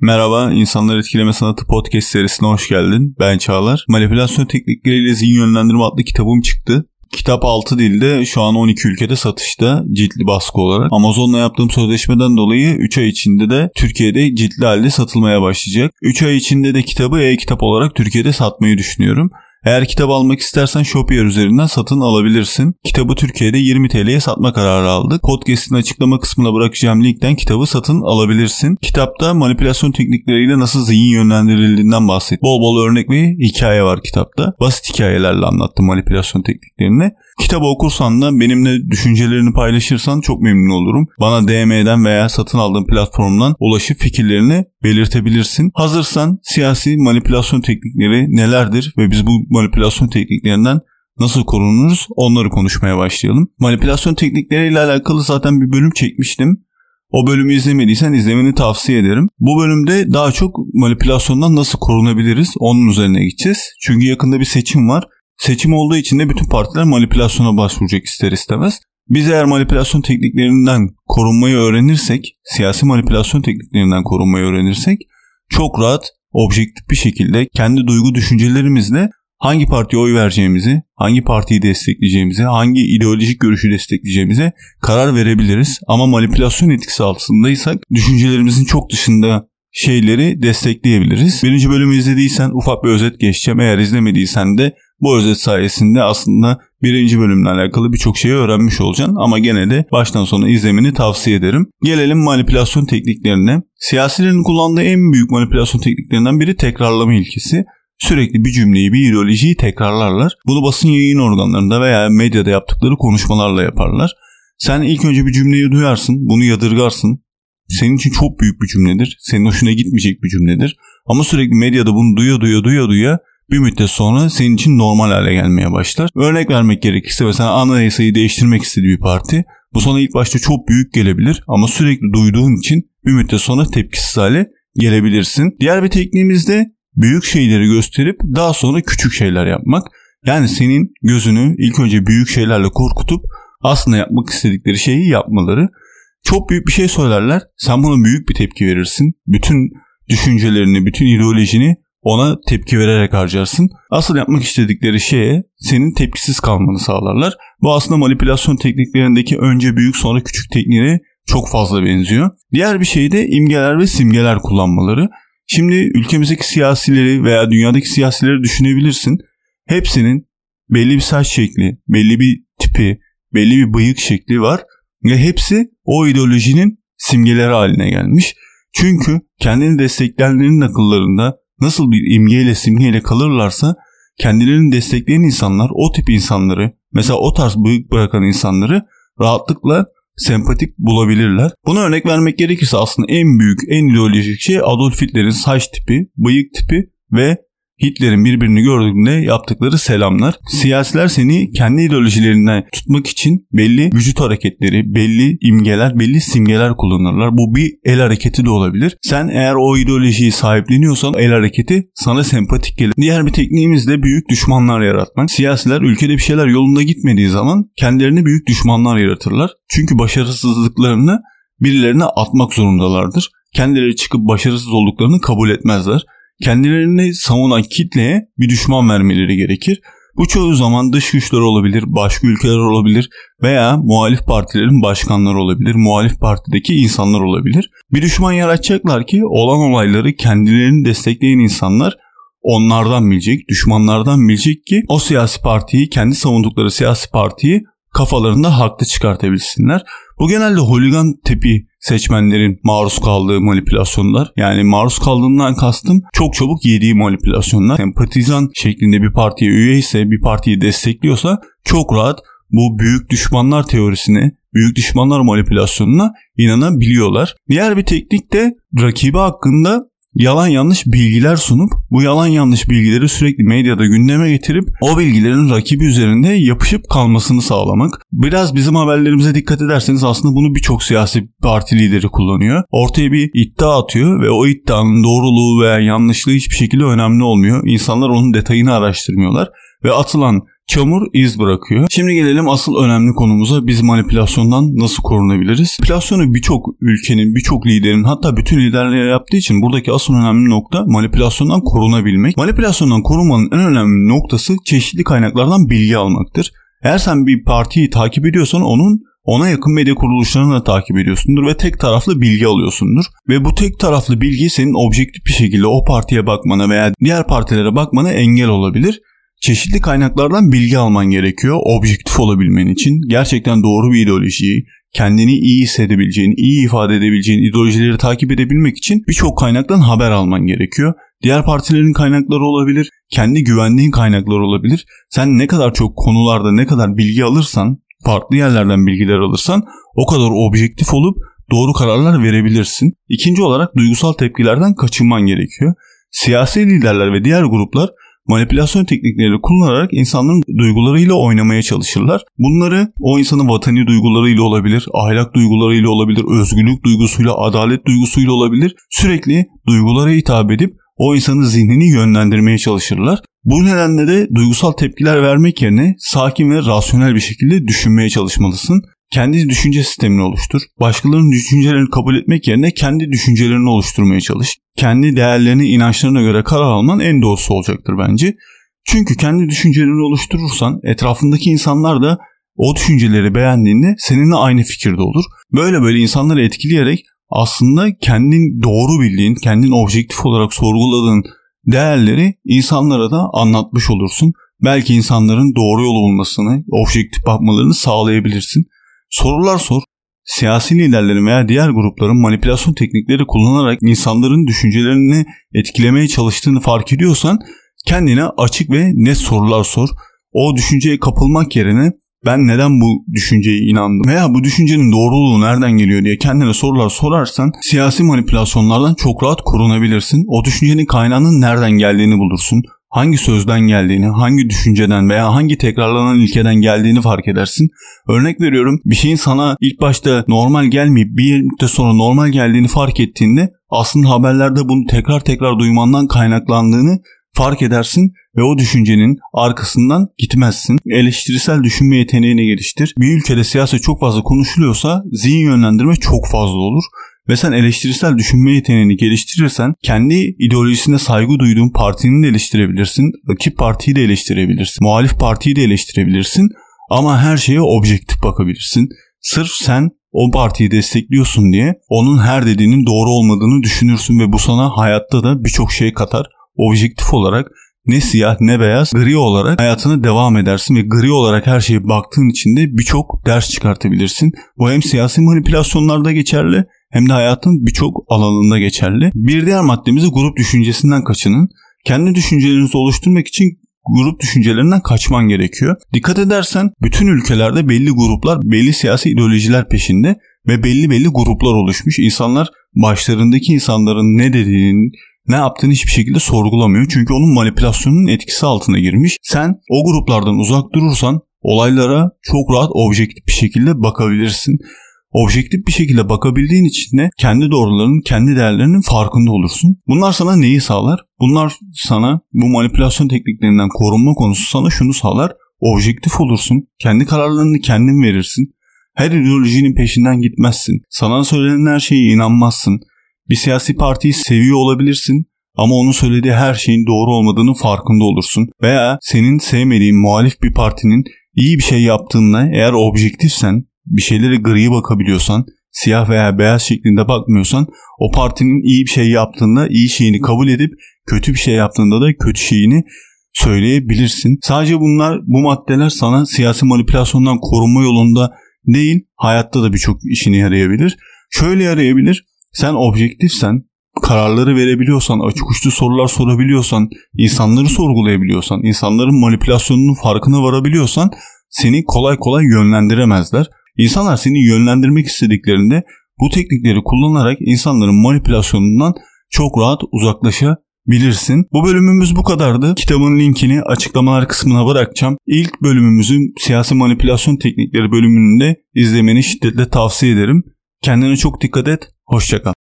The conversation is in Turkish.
Merhaba, İnsanlar Etkileme Sanatı podcast serisine hoş geldin. Ben Çağlar. Manipülasyon teknikleriyle zihin yönlendirme adlı kitabım çıktı. Kitap 6 dilde şu an 12 ülkede satışta ciltli baskı olarak. Amazon'la yaptığım sözleşmeden dolayı 3 ay içinde de Türkiye'de ciltli halde satılmaya başlayacak. 3 ay içinde de kitabı e-kitap olarak Türkiye'de satmayı düşünüyorum. Eğer kitap almak istersen Shopier üzerinden satın alabilirsin. Kitabı Türkiye'de 20 TL'ye satma kararı aldık. Podcast'in açıklama kısmına bırakacağım linkten kitabı satın alabilirsin. Kitapta manipülasyon teknikleriyle nasıl zihin yönlendirildiğinden bahset. Bol bol örnek ve hikaye var kitapta. Basit hikayelerle anlattım manipülasyon tekniklerini. Kitabı okursan da benimle düşüncelerini paylaşırsan çok memnun olurum. Bana DM'den veya satın aldığım platformdan ulaşıp fikirlerini belirtebilirsin. Hazırsan siyasi manipülasyon teknikleri nelerdir ve biz bu manipülasyon tekniklerinden nasıl korunuruz onları konuşmaya başlayalım. Manipülasyon teknikleriyle alakalı zaten bir bölüm çekmiştim. O bölümü izlemediysen izlemeni tavsiye ederim. Bu bölümde daha çok manipülasyondan nasıl korunabiliriz onun üzerine gideceğiz. Çünkü yakında bir seçim var. Seçim olduğu için de bütün partiler manipülasyona başvuracak ister istemez. Biz eğer manipülasyon tekniklerinden korunmayı öğrenirsek, siyasi manipülasyon tekniklerinden korunmayı öğrenirsek çok rahat, objektif bir şekilde kendi duygu düşüncelerimizle hangi partiye oy vereceğimizi, hangi partiyi destekleyeceğimizi, hangi ideolojik görüşü destekleyeceğimize karar verebiliriz. Ama manipülasyon etkisi altındaysak düşüncelerimizin çok dışında şeyleri destekleyebiliriz. Birinci bölümü izlediysen ufak bir özet geçeceğim. Eğer izlemediysen de bu özet sayesinde aslında birinci bölümle alakalı birçok şeyi öğrenmiş olacaksın ama gene de baştan sona izlemeni tavsiye ederim. Gelelim manipülasyon tekniklerine. Siyasilerin kullandığı en büyük manipülasyon tekniklerinden biri tekrarlama ilkesi. Sürekli bir cümleyi, bir ideolojiyi tekrarlarlar. Bunu basın yayın organlarında veya medyada yaptıkları konuşmalarla yaparlar. Sen ilk önce bir cümleyi duyarsın, bunu yadırgarsın. Senin için çok büyük bir cümledir. Senin hoşuna gitmeyecek bir cümledir. Ama sürekli medyada bunu duya duya duya duya bir müddet sonra senin için normal hale gelmeye başlar. Örnek vermek gerekirse mesela anayasayı değiştirmek istediği bir parti bu sana ilk başta çok büyük gelebilir ama sürekli duyduğun için bir müddet sonra tepkisiz hale gelebilirsin. Diğer bir tekniğimiz de büyük şeyleri gösterip daha sonra küçük şeyler yapmak. Yani senin gözünü ilk önce büyük şeylerle korkutup aslında yapmak istedikleri şeyi yapmaları. Çok büyük bir şey söylerler. Sen buna büyük bir tepki verirsin. Bütün düşüncelerini, bütün ideolojini ona tepki vererek harcarsın. Asıl yapmak istedikleri şeye senin tepkisiz kalmanı sağlarlar. Bu aslında manipülasyon tekniklerindeki önce büyük sonra küçük tekniğe çok fazla benziyor. Diğer bir şey de imgeler ve simgeler kullanmaları. Şimdi ülkemizdeki siyasileri veya dünyadaki siyasileri düşünebilirsin. Hepsinin belli bir saç şekli, belli bir tipi, belli bir bıyık şekli var ve hepsi o ideolojinin simgeleri haline gelmiş. Çünkü kendini destekleyenlerin akıllarında nasıl bir imgeyle simgeyle kalırlarsa kendilerini destekleyen insanlar o tip insanları mesela o tarz bıyık bırakan insanları rahatlıkla sempatik bulabilirler. Buna örnek vermek gerekirse aslında en büyük, en ideolojik şey Adolf Hitler'in saç tipi, bıyık tipi ve Hitler'in birbirini gördüğünde yaptıkları selamlar. Siyasiler seni kendi ideolojilerinden tutmak için belli vücut hareketleri, belli imgeler, belli simgeler kullanırlar. Bu bir el hareketi de olabilir. Sen eğer o ideolojiyi sahipleniyorsan el hareketi sana sempatik gelir. Diğer bir tekniğimiz de büyük düşmanlar yaratmak. Siyasiler ülkede bir şeyler yolunda gitmediği zaman kendilerine büyük düşmanlar yaratırlar. Çünkü başarısızlıklarını birilerine atmak zorundalardır. Kendileri çıkıp başarısız olduklarını kabul etmezler kendilerini savunan kitleye bir düşman vermeleri gerekir. Bu çoğu zaman dış güçler olabilir, başka ülkeler olabilir veya muhalif partilerin başkanları olabilir, muhalif partideki insanlar olabilir. Bir düşman yaratacaklar ki olan olayları kendilerini destekleyen insanlar onlardan bilecek, düşmanlardan bilecek ki o siyasi partiyi, kendi savundukları siyasi partiyi kafalarında haklı çıkartabilsinler. Bu genelde holigan tipi seçmenlerin maruz kaldığı manipülasyonlar. Yani maruz kaldığından kastım çok çabuk yediği manipülasyonlar. Sempatizan şeklinde bir partiye üye ise bir partiyi destekliyorsa çok rahat bu büyük düşmanlar teorisine, büyük düşmanlar manipülasyonuna inanabiliyorlar. Diğer bir teknik de rakibi hakkında yalan yanlış bilgiler sunup bu yalan yanlış bilgileri sürekli medyada gündeme getirip o bilgilerin rakibi üzerinde yapışıp kalmasını sağlamak. Biraz bizim haberlerimize dikkat ederseniz aslında bunu birçok siyasi parti lideri kullanıyor. Ortaya bir iddia atıyor ve o iddianın doğruluğu veya yanlışlığı hiçbir şekilde önemli olmuyor. İnsanlar onun detayını araştırmıyorlar ve atılan çamur iz bırakıyor. Şimdi gelelim asıl önemli konumuza biz manipülasyondan nasıl korunabiliriz? Manipülasyonu birçok ülkenin, birçok liderin hatta bütün liderler yaptığı için buradaki asıl önemli nokta manipülasyondan korunabilmek. Manipülasyondan korunmanın en önemli noktası çeşitli kaynaklardan bilgi almaktır. Eğer sen bir partiyi takip ediyorsan onun ona yakın medya kuruluşlarını da takip ediyorsundur ve tek taraflı bilgi alıyorsundur. Ve bu tek taraflı bilgi senin objektif bir şekilde o partiye bakmana veya diğer partilere bakmana engel olabilir. Çeşitli kaynaklardan bilgi alman gerekiyor objektif olabilmen için. Gerçekten doğru bir ideolojiyi, kendini iyi hissedebileceğin, iyi ifade edebileceğin ideolojileri takip edebilmek için birçok kaynaktan haber alman gerekiyor. Diğer partilerin kaynakları olabilir, kendi güvendiğin kaynaklar olabilir. Sen ne kadar çok konularda ne kadar bilgi alırsan, farklı yerlerden bilgiler alırsan o kadar objektif olup doğru kararlar verebilirsin. İkinci olarak duygusal tepkilerden kaçınman gerekiyor. Siyasi liderler ve diğer gruplar manipülasyon teknikleri kullanarak insanların duygularıyla oynamaya çalışırlar. Bunları o insanın vatani duygularıyla olabilir, ahlak duygularıyla olabilir, özgürlük duygusuyla, adalet duygusuyla olabilir. Sürekli duygulara hitap edip o insanın zihnini yönlendirmeye çalışırlar. Bu nedenle de duygusal tepkiler vermek yerine sakin ve rasyonel bir şekilde düşünmeye çalışmalısın. Kendi düşünce sistemini oluştur. Başkalarının düşüncelerini kabul etmek yerine kendi düşüncelerini oluşturmaya çalış. Kendi değerlerini, inançlarına göre karar alman en doğrusu olacaktır bence. Çünkü kendi düşüncelerini oluşturursan etrafındaki insanlar da o düşünceleri beğendiğinde seninle aynı fikirde olur. Böyle böyle insanları etkileyerek aslında kendin doğru bildiğin, kendin objektif olarak sorguladığın değerleri insanlara da anlatmış olursun. Belki insanların doğru yol bulmasını, objektif bakmalarını sağlayabilirsin. Sorular sor. Siyasi liderlerin veya diğer grupların manipülasyon teknikleri kullanarak insanların düşüncelerini etkilemeye çalıştığını fark ediyorsan kendine açık ve net sorular sor. O düşünceye kapılmak yerine ben neden bu düşünceye inandım veya bu düşüncenin doğruluğu nereden geliyor diye kendine sorular sorarsan siyasi manipülasyonlardan çok rahat korunabilirsin. O düşüncenin kaynağının nereden geldiğini bulursun. Hangi sözden geldiğini, hangi düşünceden veya hangi tekrarlanan ilkeden geldiğini fark edersin. Örnek veriyorum bir şeyin sana ilk başta normal gelmeyip bir müddet sonra normal geldiğini fark ettiğinde aslında haberlerde bunu tekrar tekrar duymandan kaynaklandığını fark edersin ve o düşüncenin arkasından gitmezsin. Eleştirisel düşünme yeteneğini geliştir. Bir ülkede siyaset çok fazla konuşuluyorsa zihin yönlendirme çok fazla olur. Ve sen eleştirisel düşünme yeteneğini geliştirirsen kendi ideolojisine saygı duyduğun partini de eleştirebilirsin. Rakip partiyi de eleştirebilirsin. Muhalif partiyi de eleştirebilirsin. Ama her şeye objektif bakabilirsin. Sırf sen o partiyi destekliyorsun diye onun her dediğinin doğru olmadığını düşünürsün ve bu sana hayatta da birçok şey katar. Objektif olarak ne siyah ne beyaz gri olarak hayatına devam edersin ve gri olarak her şeye baktığın için de birçok ders çıkartabilirsin. Bu hem siyasi manipülasyonlarda geçerli hem de hayatın birçok alanında geçerli. Bir diğer maddemizi grup düşüncesinden kaçının. Kendi düşüncelerinizi oluşturmak için grup düşüncelerinden kaçman gerekiyor. Dikkat edersen bütün ülkelerde belli gruplar, belli siyasi ideolojiler peşinde ve belli belli gruplar oluşmuş. İnsanlar başlarındaki insanların ne dediğini, ne yaptığını hiçbir şekilde sorgulamıyor. Çünkü onun manipülasyonunun etkisi altına girmiş. Sen o gruplardan uzak durursan olaylara çok rahat objektif bir şekilde bakabilirsin. Objektif bir şekilde bakabildiğin için de kendi doğrularının, kendi değerlerinin farkında olursun. Bunlar sana neyi sağlar? Bunlar sana bu manipülasyon tekniklerinden korunma konusu sana şunu sağlar. Objektif olursun. Kendi kararlarını kendin verirsin. Her ideolojinin peşinden gitmezsin. Sana söylenen her şeye inanmazsın. Bir siyasi partiyi seviyor olabilirsin ama onun söylediği her şeyin doğru olmadığını farkında olursun. Veya senin sevmediğin muhalif bir partinin iyi bir şey yaptığında eğer objektifsen, bir şeylere gri bakabiliyorsan, siyah veya beyaz şeklinde bakmıyorsan o partinin iyi bir şey yaptığında iyi şeyini kabul edip kötü bir şey yaptığında da kötü şeyini söyleyebilirsin. Sadece bunlar bu maddeler sana siyasi manipülasyondan korunma yolunda değil hayatta da birçok işine yarayabilir. Şöyle yarayabilir. Sen objektifsen, kararları verebiliyorsan, açık uçlu sorular sorabiliyorsan, insanları sorgulayabiliyorsan, insanların manipülasyonunun farkına varabiliyorsan seni kolay kolay yönlendiremezler. İnsanlar seni yönlendirmek istediklerinde bu teknikleri kullanarak insanların manipülasyonundan çok rahat uzaklaşabilirsin. Bu bölümümüz bu kadardı. Kitabın linkini açıklamalar kısmına bırakacağım. İlk bölümümüzün siyasi manipülasyon teknikleri bölümünde izlemeni şiddetle tavsiye ederim. Kendine çok dikkat et. Hoşçakal.